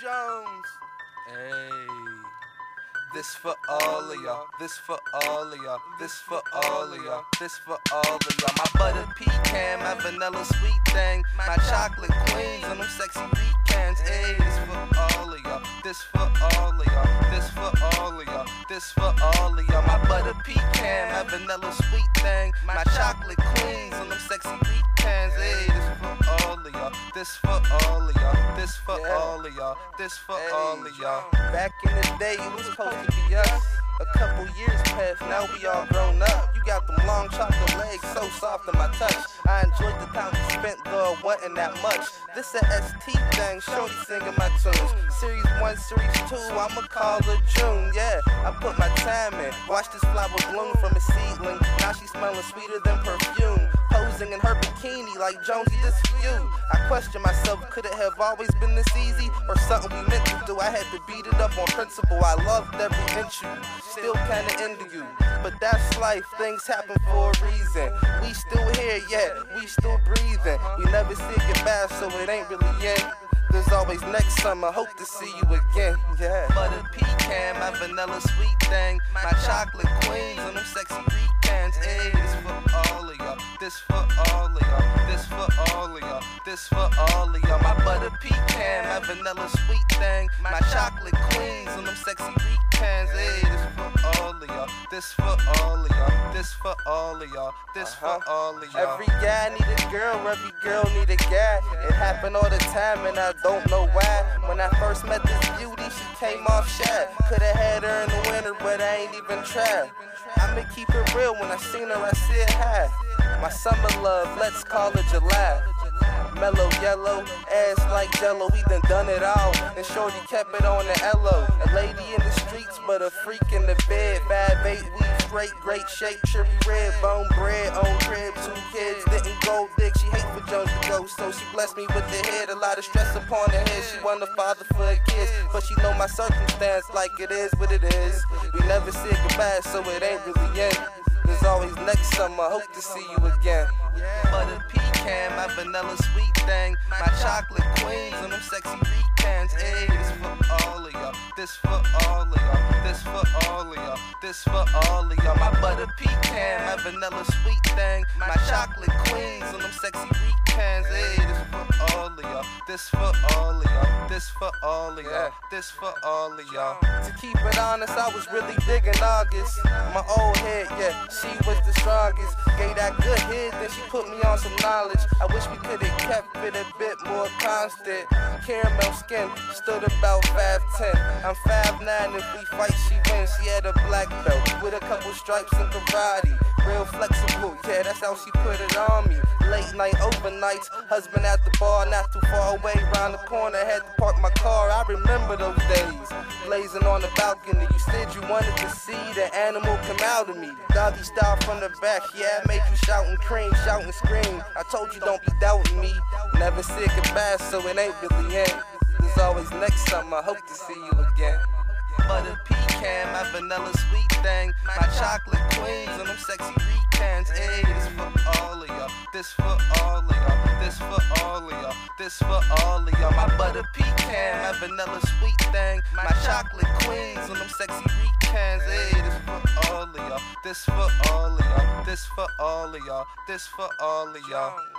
Jones. Hey. This for all of y'all, this for all of y'all, this for all of y'all, this for all of y'all. My butter pecan, my vanilla sweet thing, my chocolate queens and them sexy pecans. Hey, this for all of y'all, this for all of y'all, this for all of y'all, this for all of y'all. My butter pecan, my vanilla sweet thing, my chocolate queens and them sexy for Yeah. all of y'all, this for all of y'all. Back in the day, it was supposed to be us. A couple years passed, now we all grown up. You got them long chocolate legs, so soft in my touch. I enjoyed the time we spent, though wasn't that much. This a ST thing, shorty singing my tunes. Series 1, Series 2, I'ma call her June, yeah. I put my time in, watch this flower bloom from a seedling. Now she smelling sweeter than perfume. Posing in her bikini like Jonesy, this for you. I question myself, could it have always been this easy? Or something we meant to do? I had to beat it up on principle. I loved every inch you, still kinda into you. But that's life, things happen for a reason. We still here, yeah, we still breathing. We never said goodbye, so it ain't really in. There's always next summer, hope to see you again, yeah. butter pecan, my vanilla sweet thing, my chocolate queens and them sexy pecans. Hey, this for all this for all of y'all. My butter pecan, my vanilla sweet thing, my chocolate queens and them sexy pecans. Hey, this for all of y'all, this for all of y'all, this for all of y'all, this for Uh-huh. all of y'all. Every guy need a girl, every girl need a guy. It happen all the time and I don't know why. When I first met this beauty, she came off shy. Could've had her in the winter, but I ain't even tried. I'ma keep it real when I seen her, I said hi. My summer love, let's call it July. Mellow yellow, ass like jello, we done done it all. And Shorty kept it on the LO. A lady in the streets, but a freak in the bed. Five eight, we straight, great shape, cherry red, bone bread, on crib, two kids, didn't go dick. She hate for Jones to go, so she blessed me with the head. A lot of stress upon her head. She want a father for her kids, but she know my circumstance like it is what it is. We never said goodbye, so it ain't really end. There's always next summer, hope to see you again. butter pecan, my vanilla sweet thing, my chocolate queens and them sexy pecans. Hey, this for all of y'all, this for all of y'all, this for all of y'all, this for all of y'all. My butter pecan, my vanilla sweet thing, my chocolate queens and them sexy pecans. Hey, this for all of y'all, this for all of y'all, this for all of y'all. To keep it honest, I was really digging August. My old head, yeah, she was the strongest. Gave that good head, then she put me on some knowledge. I wish we could have kept it a bit more constant. Caramel skin, stood about 5'10. I'm 5'9, if we fight, she wins. She had a black belt with a couple stripes in karate. Real flexible, yeah, that's how she put it on me. Late night, overnights, husband at the bar, not too far away, round the corner. Had to park my car, I remember those days. Blazing on the balcony, you said you wanted to see the animal come out of me. Doggy style from the back, yeah, I made you shout and cream, shout and scream. I told you don't be doubting me. Never said goodbye, so it ain't really in. There's always next summer, i hope to see you again. butter pecan, my vanilla sweet thing, my chocolate queens and them sexy pecans. Hey, for all this for all of y'all, this for all of y'all, this for all of y'all. My butter pecan, my vanilla sweet thing, my chocolate queens and them sexy pecans. Hey, this for all of y'all, this for all of y'all, this for all of y'all, this for all of y'all.